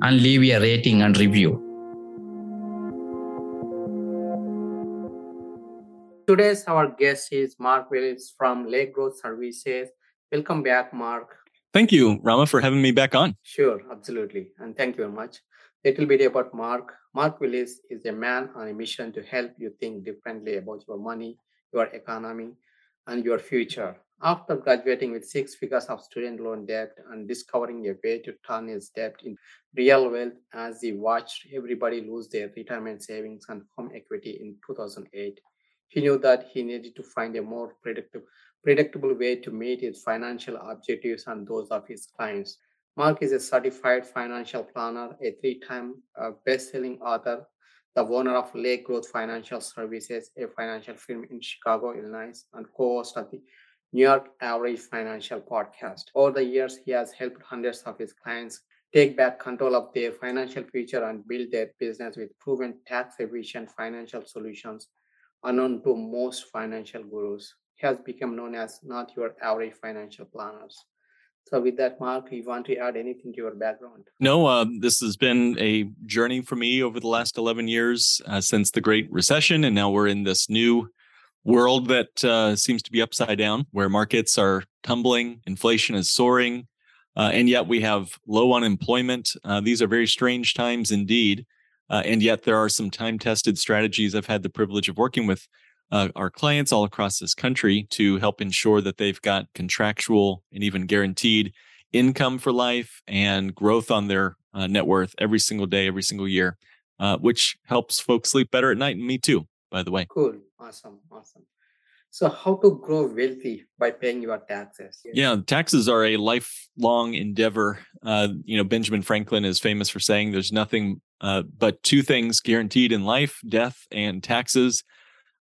and leave a rating and review. Today's our guest is Mark Willis from Lake Growth Services. Welcome back, Mark. Thank you, Rama, for having me back on. Sure, absolutely. And thank you very much. Little bit about Mark. Mark Willis is a man on a mission to help you think differently about your money, your economy, and your future. After graduating with six figures of student loan debt and discovering a way to turn his debt into real wealth as he watched everybody lose their retirement savings and home equity in 2008, he knew that he needed to find a more predictable, predictable way to meet his financial objectives and those of his clients. Mark is a certified financial planner, a three time uh, best selling author, the owner of Lake Growth Financial Services, a financial firm in Chicago, Illinois, and co host of the Not Your Average Financial Podcast. Over the years, he has helped hundreds of his clients take back control of their financial future and build their business with proven tax efficient financial solutions unknown to most financial gurus. He has become known as not your average financial planners. So, with that, Mark, you want to add anything to your background? No, uh, this has been a journey for me over the last 11 years uh, since the Great Recession. And now we're in this new world that uh, seems to be upside down, where markets are tumbling, inflation is soaring, uh, and yet we have low unemployment. Uh, these are very strange times indeed. Uh, and yet there are some time tested strategies I've had the privilege of working with uh, our clients all across this country to help ensure that they've got contractual and even guaranteed income for life and growth on their uh, net worth every single day, every single year, which helps folks sleep better at night. And me too, by the way. Cool. Awesome. Awesome. So, how to grow wealthy by paying your taxes? Yeah, taxes are a lifelong endeavor. Uh, you know, Benjamin Franklin is famous for saying there's nothing uh, but two things guaranteed in life death and taxes.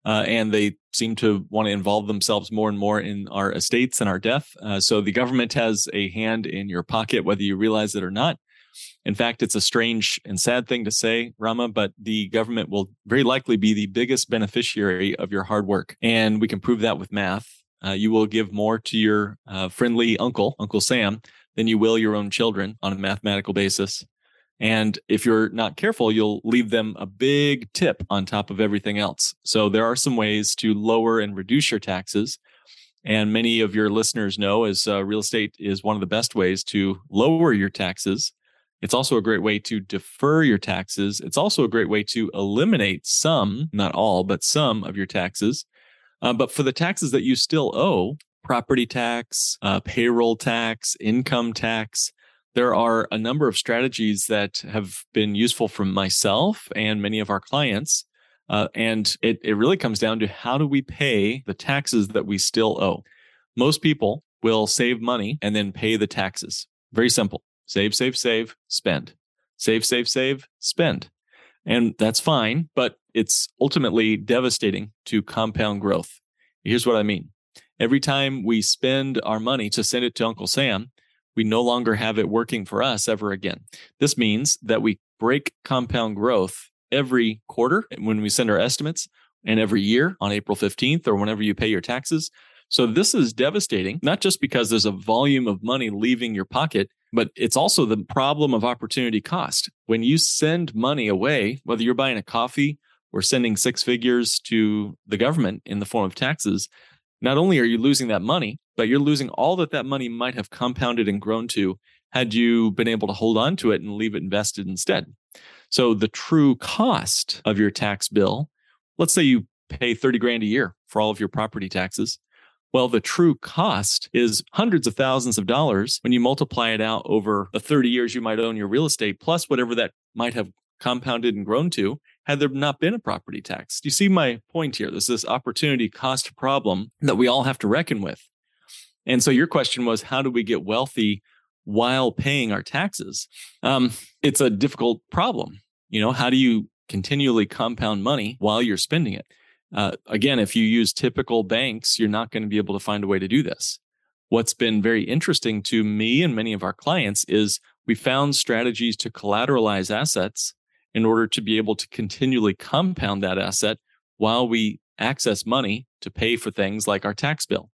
Uh, and they seem to want to involve themselves more and more in our estates and our death. Uh, so the government has a hand in your pocket, whether you realize it or not. In fact, it's a strange and sad thing to say, Rama, but the government will very likely be the biggest beneficiary of your hard work. And we can prove that with math. Uh, you will give more to your uh, friendly uncle, Uncle Sam, than you will your own children on a mathematical basis. And if you're not careful, you'll leave them a big tip on top of everything else. So there are some ways to lower and reduce your taxes. And many of your listeners know as uh, real estate is one of the best ways to lower your taxes it's also a great way to defer your taxes. It's also a great way to eliminate some, not all, but some of your taxes. Uh, but for the taxes that you still owe, property tax, uh, payroll tax, income tax, there are a number of strategies that have been useful for myself and many of our clients. Uh, and it, it really comes down to how do we pay the taxes that we still owe? Most people will save money and then pay the taxes. Very simple. Save, save, save, spend. Save, save, save, spend. And that's fine, but it's ultimately devastating to compound growth. Here's what I mean. Every time we spend our money to send it to Uncle Sam, we no longer have it working for us ever again. This means that we break compound growth every quarter when we send our estimates and every year on April 15th or whenever you pay your taxes. So this is devastating, not just because there's a volume of money leaving your pocket, but it's also the problem of opportunity cost. When you send money away, whether you're buying a coffee or sending six figures to the government in the form of taxes, not only are you losing that money, but you're losing all that that money might have compounded and grown to had you been able to hold on to it and leave it invested instead. So the true cost of your tax bill, let's say you pay 30 grand a year for all of your property taxes. Well, the true cost is hundreds of thousands of dollars when you multiply it out over the 30 years you might own your real estate, plus whatever that might have compounded and grown to had there not been a property tax. Do you see my point here? There's this opportunity cost problem that we all have to reckon with. And so your question was, how do we get wealthy while paying our taxes? Um, it's a difficult problem. You know, how do you continually compound money while you're spending it? Uh, again, if you use typical banks, you're not going to be able to find a way to do this. What's been very interesting to me and many of our clients is we found strategies to collateralize assets in order to be able to continually compound that asset while we access money to pay for things like our tax bill.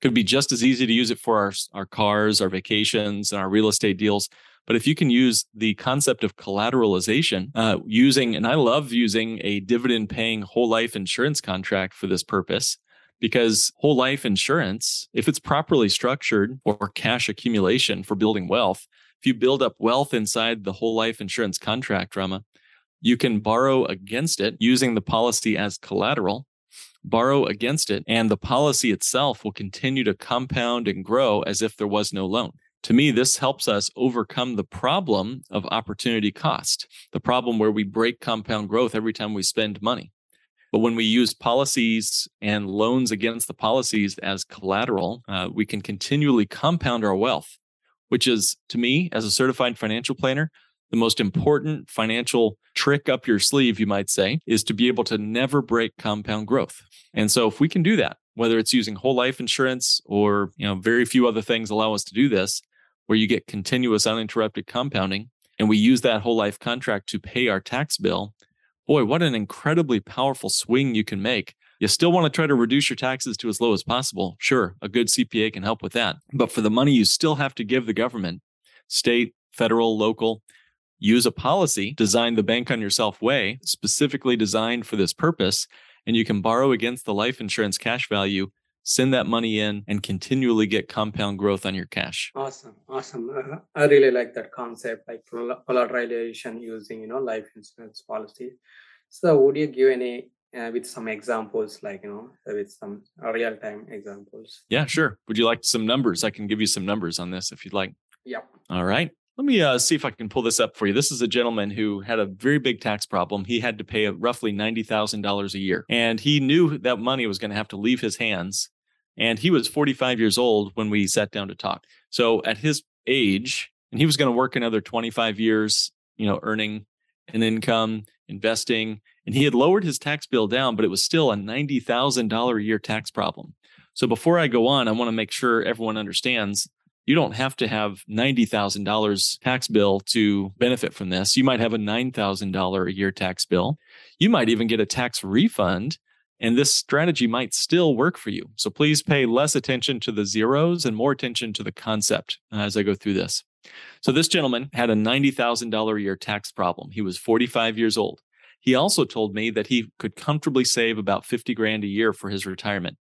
Could be just as easy to use it for our, our cars, our vacations, and our real estate deals. But if you can use the concept of collateralization, uh, using, and I love using a dividend paying whole life insurance contract for this purpose, because whole life insurance, if it's properly structured or cash accumulation for building wealth, if you build up wealth inside the whole life insurance contract, Rama, you can borrow against it using the policy as collateral borrow against it, and the policy itself will continue to compound and grow as if there was no loan. To me, this helps us overcome the problem of opportunity cost, the problem where we break compound growth every time we spend money. But when we use policies and loans against the policies as collateral, uh, we can continually compound our wealth, which is, to me, as a certified financial planner, the most important financial trick up your sleeve, you might say, is to be able to never break compound growth. And so if we can do that, whether it's using whole life insurance or, you know, very few other things allow us to do this, where you get continuous uninterrupted compounding and we use that whole life contract to pay our tax bill, boy, what an incredibly powerful swing you can make. You still want to try to reduce your taxes to as low as possible. Sure, a good CPA can help with that. But for the money you still have to give the government, state, federal, local, use a policy designed the bank on yourself way, specifically designed for this purpose, and you can borrow against the life insurance cash value, send that money in, and continually get compound growth on your cash. Awesome, awesome. Uh, I really like that concept, like collateralization using you know life insurance policy. So, would you give any uh, with some examples, like you know, with some real time examples? Yeah, sure. Would you like some numbers? I can give you some numbers on this if you'd like. Yep. All right. Let me uh, see if I can pull this up for you. This is a gentleman who had a very big tax problem. He had to pay roughly $90,000 a year, and he knew that money was going to have to leave his hands. And he was 45 years old when we sat down to talk. So at his age, and he was going to work another 25 years, you know, earning an income, investing, and he had lowered his tax bill down, but it was still a $90,000 a year tax problem. So before I go on, I want to make sure everyone understands you don't have to have $90,000 tax bill to benefit from this. You might have a $9,000 a year tax bill. You might even get a tax refund and this strategy might still work for you. So please pay less attention to the zeros and more attention to the concept uh, as I go through this. So this gentleman had a $90,000 a year tax problem. He was 45 years old. He also told me that he could comfortably save about 50 grand a year for his retirement.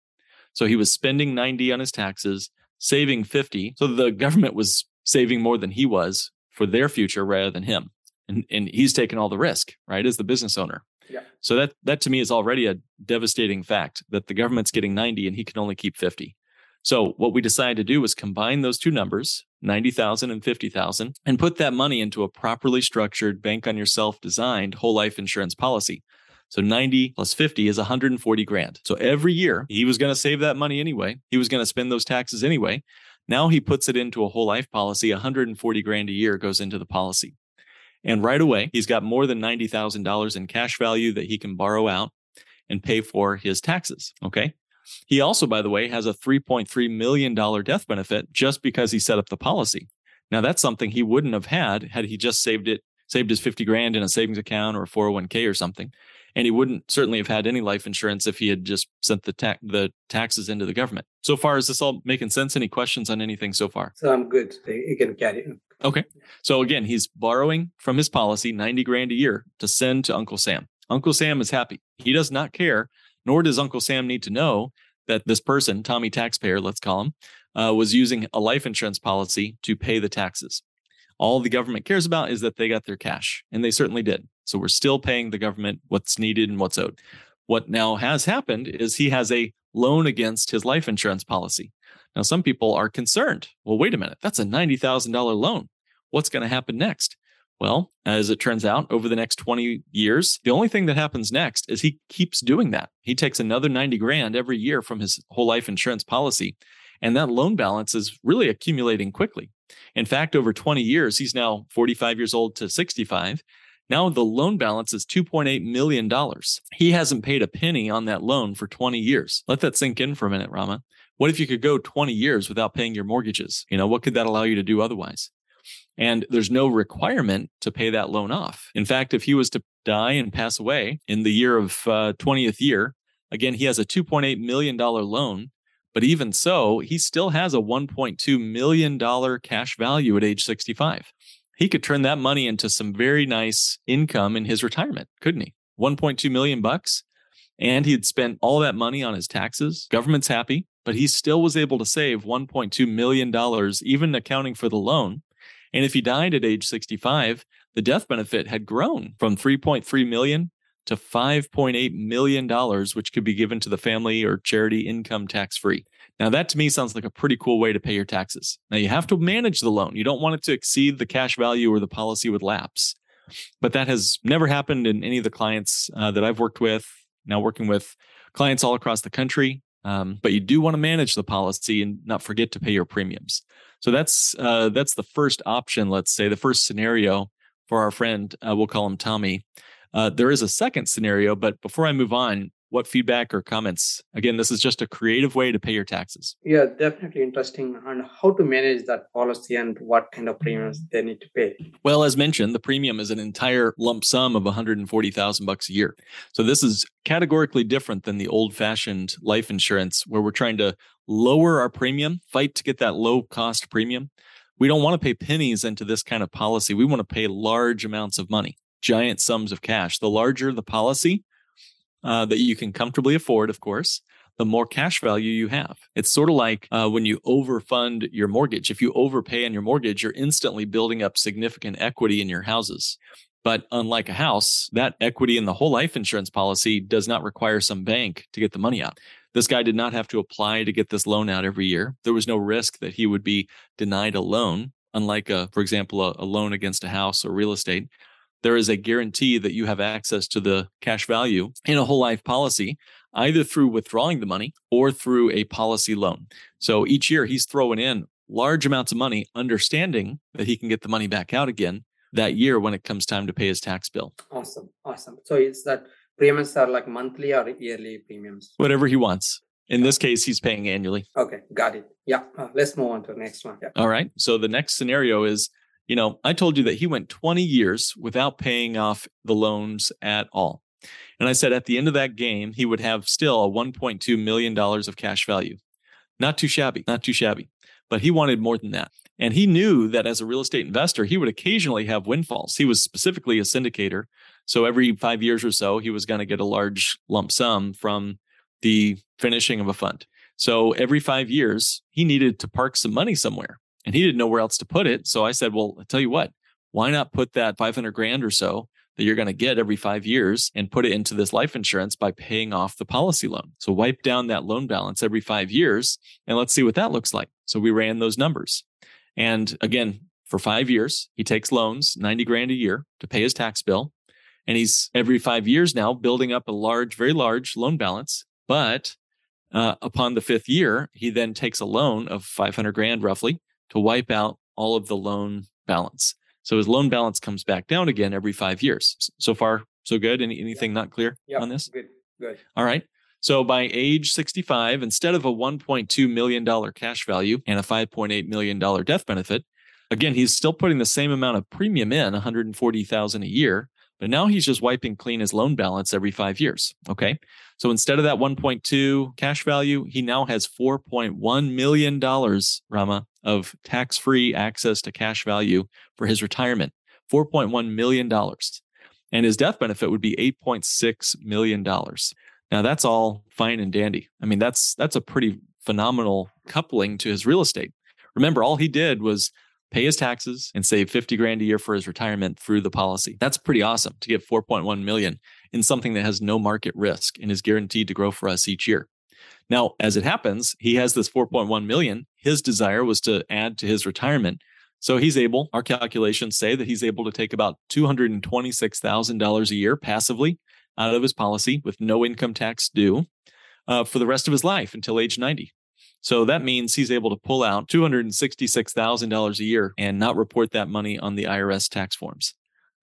So he was spending 90 on his taxes saving 50. So the government was saving more than he was for their future rather than him. And, and he's taking all the risk, right? As the business owner. Yeah. So that, that to me is already a devastating fact that the government's getting 90 and he can only keep 50. So what we decided to do was combine those two numbers, 90,000 and 50,000, and put that money into a properly structured bank on yourself designed whole life insurance policy. So 90 plus 50 is 140 grand. So every year he was going to save that money anyway. He was going to spend those taxes anyway. Now he puts it into a whole life policy. 140 grand a year goes into the policy. And right away, he's got more than $90,000 in cash value that he can borrow out and pay for his taxes. Okay. He also, by the way, has a $3.3 million death benefit just because he set up the policy. Now, that's something he wouldn't have had had he just saved it, saved his 50 grand in a savings account or a 401k or something and he wouldn't certainly have had any life insurance if he had just sent the ta- the taxes into the government. So far, is this all making sense? Any questions on anything so far? So I'm good. You can carry. Okay. So again, he's borrowing from his policy 90 grand a year to send to Uncle Sam. Uncle Sam is happy. He does not care, nor does Uncle Sam need to know that this person, Tommy Taxpayer, let's call him, uh, was using a life insurance policy to pay the taxes. All the government cares about is that they got their cash, and they certainly did. So we're still paying the government what's needed and what's owed. What now has happened is he has a loan against his life insurance policy. Now, some people are concerned. Well, wait a minute, that's a $90,000 loan. What's going to happen next? Well, as it turns out, over the next 20 years, the only thing that happens next is he keeps doing that. He takes another 90 grand every year from his whole life insurance policy. And that loan balance is really accumulating quickly. In fact, over 20 years, he's now 45 years old to 65 Now the loan balance is $2.8 million. He hasn't paid a penny on that loan for 20 years. Let that sink in for a minute, Rama. What if you could go 20 years without paying your mortgages? You know, what could that allow you to do otherwise? And there's no requirement to pay that loan off. In fact, if he was to die and pass away in the year of uh, 20th year, again, he has a $2.8 million loan. But even so, he still has a $1.2 million cash value at age 65. He could turn that money into some very nice income in his retirement, couldn't he? 1.2 million bucks. And he'd spent all that money on his taxes. Government's happy, but he still was able to save $1.2 million, even accounting for the loan. And if he died at age 65, the death benefit had grown from 3.3 million to 5.8 million dollars, which could be given to the family or charity income tax free. Now, that to me sounds like a pretty cool way to pay your taxes. Now, you have to manage the loan. You don't want it to exceed the cash value or the policy would lapse. But that has never happened in any of the clients uh, that I've worked with, now working with clients all across the country. Um, but you do want to manage the policy and not forget to pay your premiums. So that's uh, that's the first option. Let's say the first scenario for our friend. Uh, we'll call him Tommy. Uh, there is a second scenario, but before I move on, what feedback or comments? Again, this is just a creative way to pay your taxes. Yeah, definitely interesting. And how to manage that policy and what kind of premiums they need to pay. Well, as mentioned, the premium is an entire lump sum of 140,000 bucks a year. So this is categorically different than the old-fashioned life insurance where we're trying to lower our premium, fight to get that low cost premium. We don't want to pay pennies into this kind of policy. We want to pay large amounts of money, giant sums of cash. The larger the policy, uh, that you can comfortably afford, of course, the more cash value you have. It's sort of like uh, when you overfund your mortgage. If you overpay on your mortgage, you're instantly building up significant equity in your houses. But unlike a house, that equity in the whole life insurance policy does not require some bank to get the money out. This guy did not have to apply to get this loan out every year. There was no risk that he would be denied a loan, unlike a, for example, a, a loan against a house or real estate there is a guarantee that you have access to the cash value in a whole life policy, either through withdrawing the money or through a policy loan. So each year he's throwing in large amounts of money, understanding that he can get the money back out again that year when it comes time to pay his tax bill. Awesome. Awesome. So it's that premiums are like monthly or yearly premiums? Whatever he wants. In this case, he's paying annually. Okay, got it. Yeah, uh, let's move on to the next one. Yeah. All right. So the next scenario is you know, I told you that he went 20 years without paying off the loans at all. And I said at the end of that game, he would have still a $1.2 million of cash value. Not too shabby, not too shabby. But he wanted more than that. And he knew that as a real estate investor, he would occasionally have windfalls. He was specifically a syndicator. So every five years or so, he was going to get a large lump sum from the finishing of a fund. So every five years, he needed to park some money somewhere and he didn't know where else to put it. So I said, well, I tell you what, why not put that 500 grand or so that you're going to get every five years and put it into this life insurance by paying off the policy loan. So wipe down that loan balance every five years and let's see what that looks like. So we ran those numbers. And again, for five years, he takes loans, 90 grand a year to pay his tax bill. And he's every five years now building up a large, very large loan balance. But uh, upon the fifth year, he then takes a loan of 500 grand roughly to wipe out all of the loan balance. So his loan balance comes back down again every five years. So far, so good. Any anything not clear on this? Good, good. All right. So by age 65, instead of a $1.2 million cash value and a $5.8 million death benefit, again, he's still putting the same amount of premium in, 140,000 a year, but now he's just wiping clean his loan balance every five years. Okay. So instead of that 1.2 cash value, he now has $4.1 million, Rama, of tax free access to cash value for his retirement. $4.1 million. And his death benefit would be $8.6 million. Now that's all fine and dandy. I mean, that's that's a pretty phenomenal coupling to his real estate. Remember, all he did was pay his taxes and save 50 grand a year for his retirement through the policy. That's pretty awesome to get 4.1 million in something that has no market risk and is guaranteed to grow for us each year. Now, as it happens, he has this 4.1 million. His desire was to add to his retirement. So he's able, our calculations say that he's able to take about $226,000 a year passively out of his policy with no income tax due uh, for the rest of his life until age 90. So that means he's able to pull out $266,000 a year and not report that money on the IRS tax forms.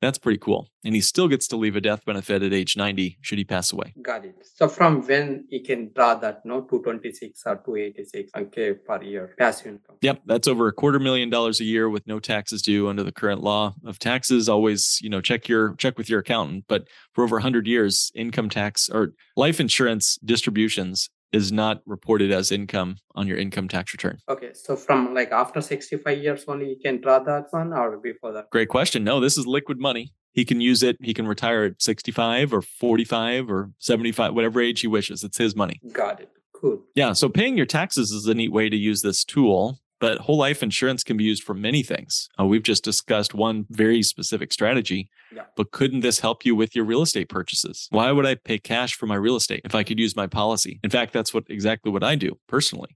That's pretty cool. And he still gets to leave a death benefit at age 90 should he pass away. Got it. So from when he can draw that, no, 226 or 286 okay per year passive income. Yep, that's over a quarter million dollars a year with no taxes due under the current law of taxes. Always, you know, check your check with your accountant. But for over 100 years, income tax or life insurance distributions is not reported as income on your income tax return. Okay, so from like after 65 years only, you can draw that one or before that? Great question. No, this is liquid money. He can use it. He can retire at 65 or 45 or 75, whatever age he wishes. It's his money. Got it. Cool. Yeah. So paying your taxes is a neat way to use this tool but whole life insurance can be used for many things. Uh, we've just discussed one very specific strategy, yeah. but couldn't this help you with your real estate purchases? Why would I pay cash for my real estate if I could use my policy? In fact, that's what exactly what I do personally.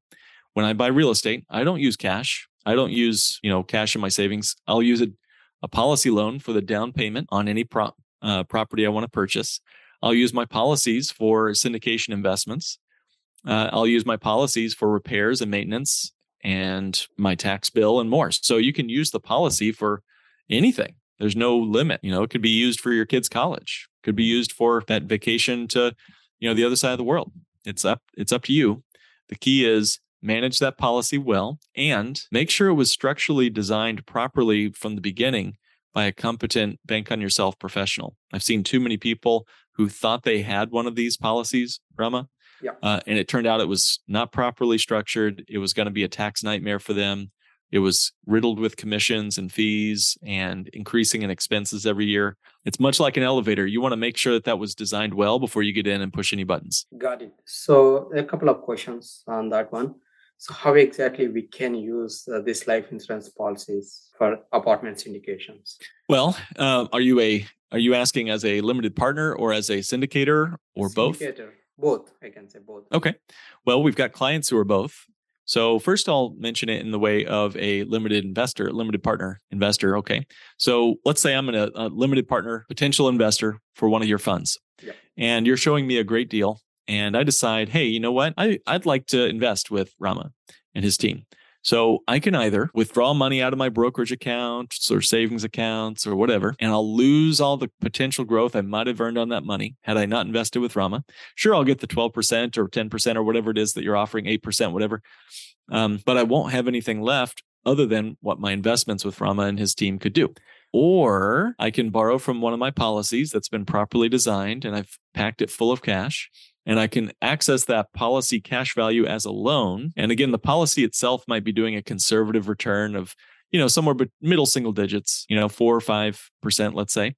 When I buy real estate, I don't use cash. I don't use, you know, cash in my savings. I'll use a, a policy loan for the down payment on any pro- uh, property I want to purchase. I'll use my policies for syndication investments. Uh, I'll use my policies for repairs and maintenance and my tax bill and more. So you can use the policy for anything. There's no limit. You know, it could be used for your kids' college, could be used for that vacation to, you know, the other side of the world. It's up, it's up to you. The key is manage that policy well and make sure it was structurally designed properly from the beginning by a competent bank on yourself professional. I've seen too many people who thought they had one of these policies, Rama, yeah. Uh, and it turned out it was not properly structured. It was going to be a tax nightmare for them. It was riddled with commissions and fees and increasing in expenses every year. It's much like an elevator. You want to make sure that that was designed well before you get in and push any buttons. Got it. So a couple of questions on that one. So how exactly we can use uh, this life insurance policies for apartment syndications? Well, uh, are you a are you asking as a limited partner or as a syndicator or syndicator. both? Both. I can say both. Okay. Well we've got clients who are both. So first i'll mention it in the way of a limited investor limited partner investor okay? So let's say i'm a, a limited partner potential investor for one of your funds. Yep. and you're showing me a great deal and i decide hey you know what? I, i'd like to invest with rama and his team so I can either withdraw money out of my brokerage accounts or savings accounts or whatever, and I'll lose all the potential growth I might have earned on that money had I not invested with Rama. Sure, I'll get the 12% or 10% or whatever it is that you're offering, 8%, whatever. Um, but I won't have anything left other than what my investments with Rama and his team could do. Or I can borrow from one of my policies that's been properly designed and I've packed it full of cash and I can access that policy cash value as a loan. And again, the policy itself might be doing a conservative return of, you know, somewhere but middle single digits, you know, four or five percent, let's say.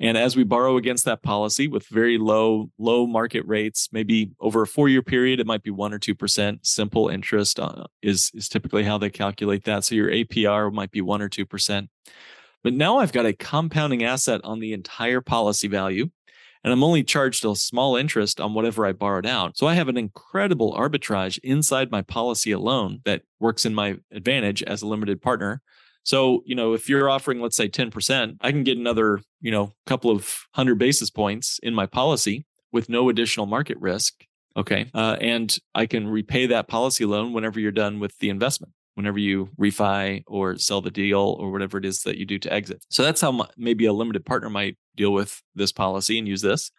And as we borrow against that policy with very low, low market rates, maybe over a four year period, it might be one or 2%. Simple interest uh, is, is typically how they calculate that. So your APR might be one or 2%. But now I've got a compounding asset on the entire policy value and I'm only charged a small interest on whatever I borrowed out. So I have an incredible arbitrage inside my policy alone that works in my advantage as a limited partner. So, you know, if you're offering, let's say 10%, I can get another, you know, couple of hundred basis points in my policy with no additional market risk. Okay. Uh, and I can repay that policy loan whenever you're done with the investment whenever you refi or sell the deal or whatever it is that you do to exit. So that's how maybe a limited partner might deal with this policy and use this.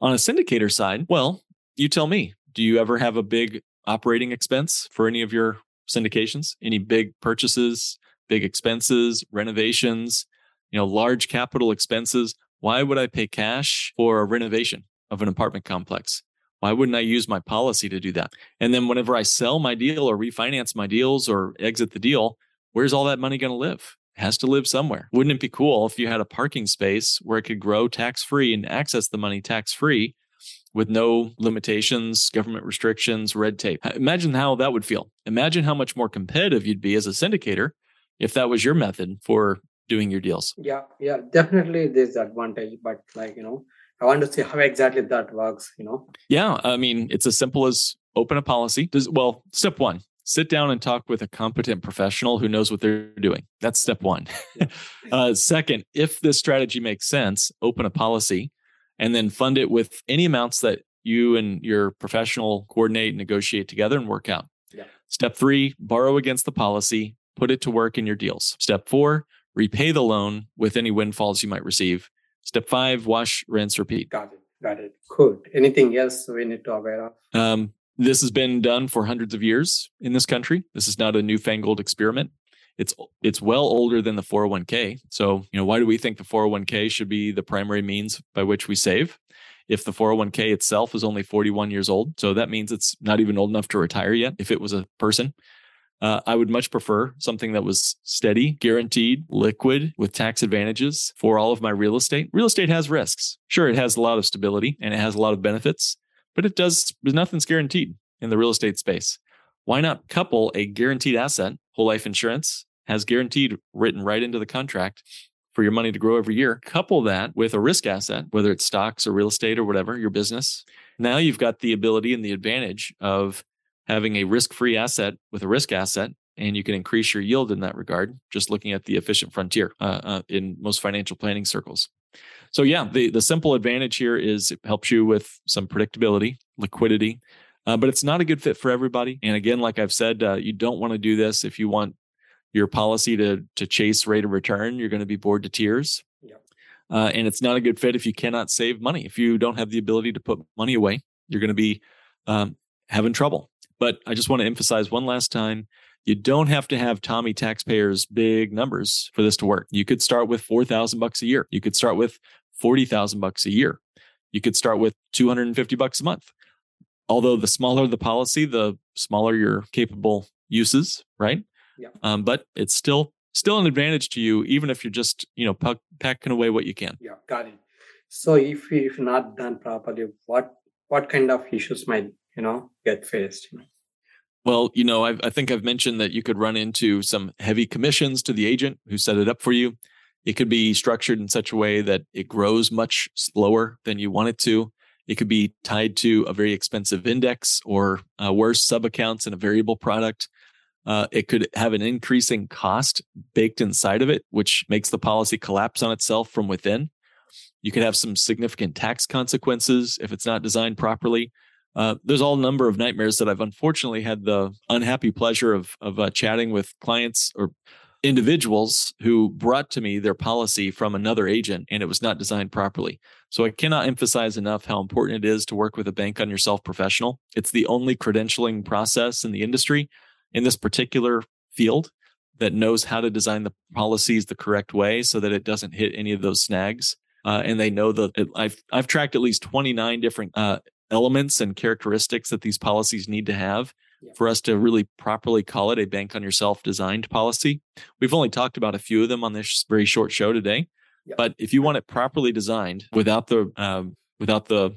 On a syndicator side, well, you tell me, do you ever have a big operating expense for any of your syndications? Any big purchases, big expenses, renovations, you know, large capital expenses? Why would I pay cash for a renovation of an apartment complex? Why wouldn't I use my policy to do that? And then whenever I sell my deal or refinance my deals or exit the deal, where's all that money going to live? It has to live somewhere. Wouldn't it be cool if you had a parking space where it could grow tax free and access the money tax free with no limitations, government restrictions, red tape? Imagine how that would feel. Imagine how much more competitive you'd be as a syndicator if that was your method for doing your deals. Yeah, yeah, definitely there's advantage, but like, you know, I want to see how exactly that works, you know? Yeah. I mean, it's as simple as open a policy. Does well, step one, sit down and talk with a competent professional who knows what they're doing. That's step one. uh, second, if this strategy makes sense, open a policy and then fund it with any amounts that you and your professional coordinate, negotiate together, and work out. Yeah. Step three, borrow against the policy, put it to work in your deals. Step four, repay the loan with any windfalls you might receive. Step five, wash, rinse, repeat. Got it. Got it. Good. Anything else we need to aware of? Um, this has been done for hundreds of years in this country. This is not a newfangled experiment. It's it's well older than the 401k. So, you know, why do we think the 401k should be the primary means by which we save? If the 401k itself is only 41 years old, so that means it's not even old enough to retire yet if it was a person. Uh, I would much prefer something that was steady, guaranteed, liquid, with tax advantages for all of my real estate. Real estate has risks. Sure, it has a lot of stability and it has a lot of benefits, but it does, nothing's guaranteed in the real estate space. Why not couple a guaranteed asset, whole life insurance, has guaranteed written right into the contract for your money to grow every year? Couple that with a risk asset, whether it's stocks or real estate or whatever, your business. Now you've got the ability and the advantage of having a risk free asset with a risk asset and you can increase your yield in that regard just looking at the efficient frontier uh, uh, in most financial planning circles. So yeah the, the simple advantage here is it helps you with some predictability liquidity uh, but it's not a good fit for everybody. And again like i've said uh, you don't want to do this if you want your policy to to chase rate of return you're going to be bored to tears. Uh, and it's not a good fit if you cannot save money. If you don't have the ability to put money away you're going to be um, having trouble but I just want to emphasize one last time you don't have to have Tommy taxpayers big numbers for this to work. You could start with 4,000 bucks a year. You could start with 40,000 bucks a year. You could start with 250 bucks a month. Although the smaller the policy, the smaller your capable uses, right? Yeah. Um, but it's still still an advantage to you, even if you're just you know packing away what you can. Yeah, got it. So if if not done properly, what what kind of issues might you know get faced you know? well you know I've, i think i've mentioned that you could run into some heavy commissions to the agent who set it up for you. It could be structured in such a way that it grows much slower than you want it to. It could be tied to a very expensive index or uh, worse sub accounts in a variable product. Uh, it could have an increasing cost baked inside of it which makes the policy collapse on itself from within. You could have some significant tax consequences if it's not designed properly uh, there's all number of nightmares that I've unfortunately had the unhappy pleasure of of uh, chatting with clients or individuals who brought to me their policy from another agent and it was not designed properly. So I cannot emphasize enough how important it is to work with a bank on yourself professional. It's the only credentialing process in the industry in this particular field that knows how to design the policies the correct way so that it doesn't hit any of those snags. Uh, and they know that I've I've tracked at least 29 different uh, elements and characteristics that these policies need to have yeah. for us to really properly call it a bank on yourself designed policy. We've only talked about a few of them on this very short show today, yeah. but if you want it properly designed without the um, without the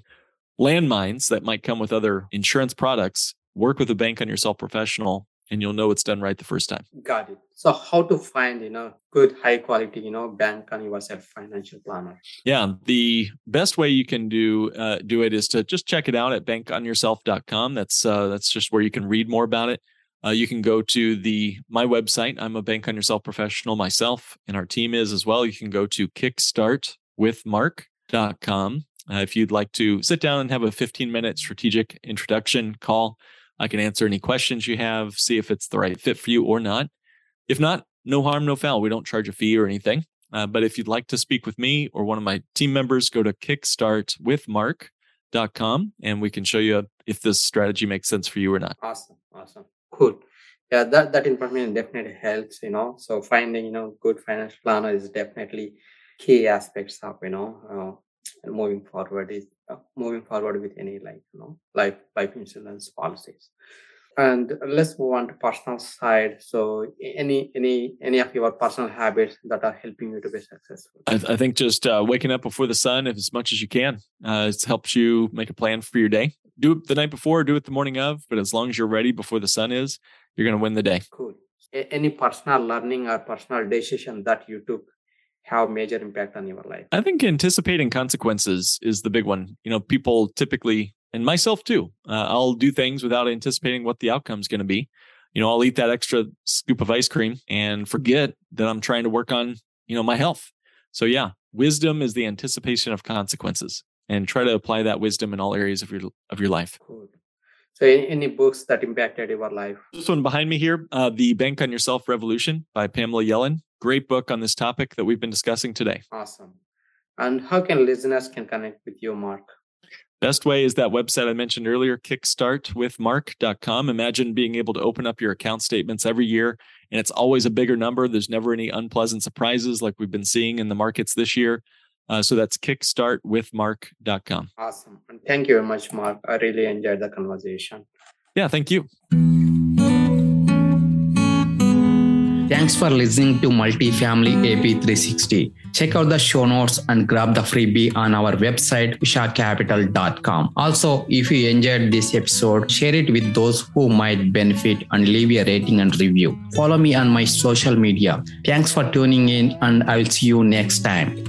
landmines that might come with other insurance products, work with a bank on yourself professional and you'll know it's done right the first time. Got it. So how to find, you know, good high quality, you know, bank on yourself financial planner? Yeah, the best way you can do uh, do it is to just check it out at bankonyourself.com. That's uh, that's just where you can read more about it. Uh, you can go to the my website. I'm a bank on yourself professional myself, and our team is as well. You can go to kickstartwithmark.com uh, if you'd like to sit down and have a 15 minute strategic introduction call I can answer any questions you have, see if it's the right fit for you or not. If not, no harm, no foul. We don't charge a fee or anything. Uh, but if you'd like to speak with me or one of my team members, go to kickstartwithmark.com and we can show you if this strategy makes sense for you or not. Awesome. Awesome. Cool. Yeah, that, that information definitely helps, you know. So finding, you know, good financial planner is definitely key aspects of, you know, uh, moving forward is uh, moving forward with any like you know life life insurance policies and let's move on to personal side. So any any any of your personal habits that are helping you to be successful? I, I think just uh, waking up before the sun if as much as you can. Uh, it helps you make a plan for your day. Do it the night before do it the morning of but as long as you're ready before the sun is you're going to win the day. Cool. Any personal learning or personal decision that you took have major impact on your life? I think anticipating consequences is the big one. You know, people typically, and myself too, uh, I'll do things without anticipating what the outcome is going to be. You know, I'll eat that extra scoop of ice cream and forget that I'm trying to work on, you know, my health. So yeah, wisdom is the anticipation of consequences and try to apply that wisdom in all areas of your of your life. Cool. So, any books that impacted your life? This one behind me here, uh, The Bank on Yourself Revolution by Pamela Yellen. Great book on this topic that we've been discussing today. Awesome. And how can listeners can connect with you, Mark? Best way is that website I mentioned earlier, kickstartwithmark.com. Imagine being able to open up your account statements every year, and it's always a bigger number. There's never any unpleasant surprises like we've been seeing in the markets this year. Uh, so that's kickstartwithmark.com. Awesome. Thank you very much, Mark. I really enjoyed the conversation. Yeah, thank you. Thanks for listening to Multifamily AP360. Check out the show notes and grab the freebie on our website, ushacapital.com. Also, if you enjoyed this episode, share it with those who might benefit and leave a rating and review. Follow me on my social media. Thanks for tuning in, and I will see you next time.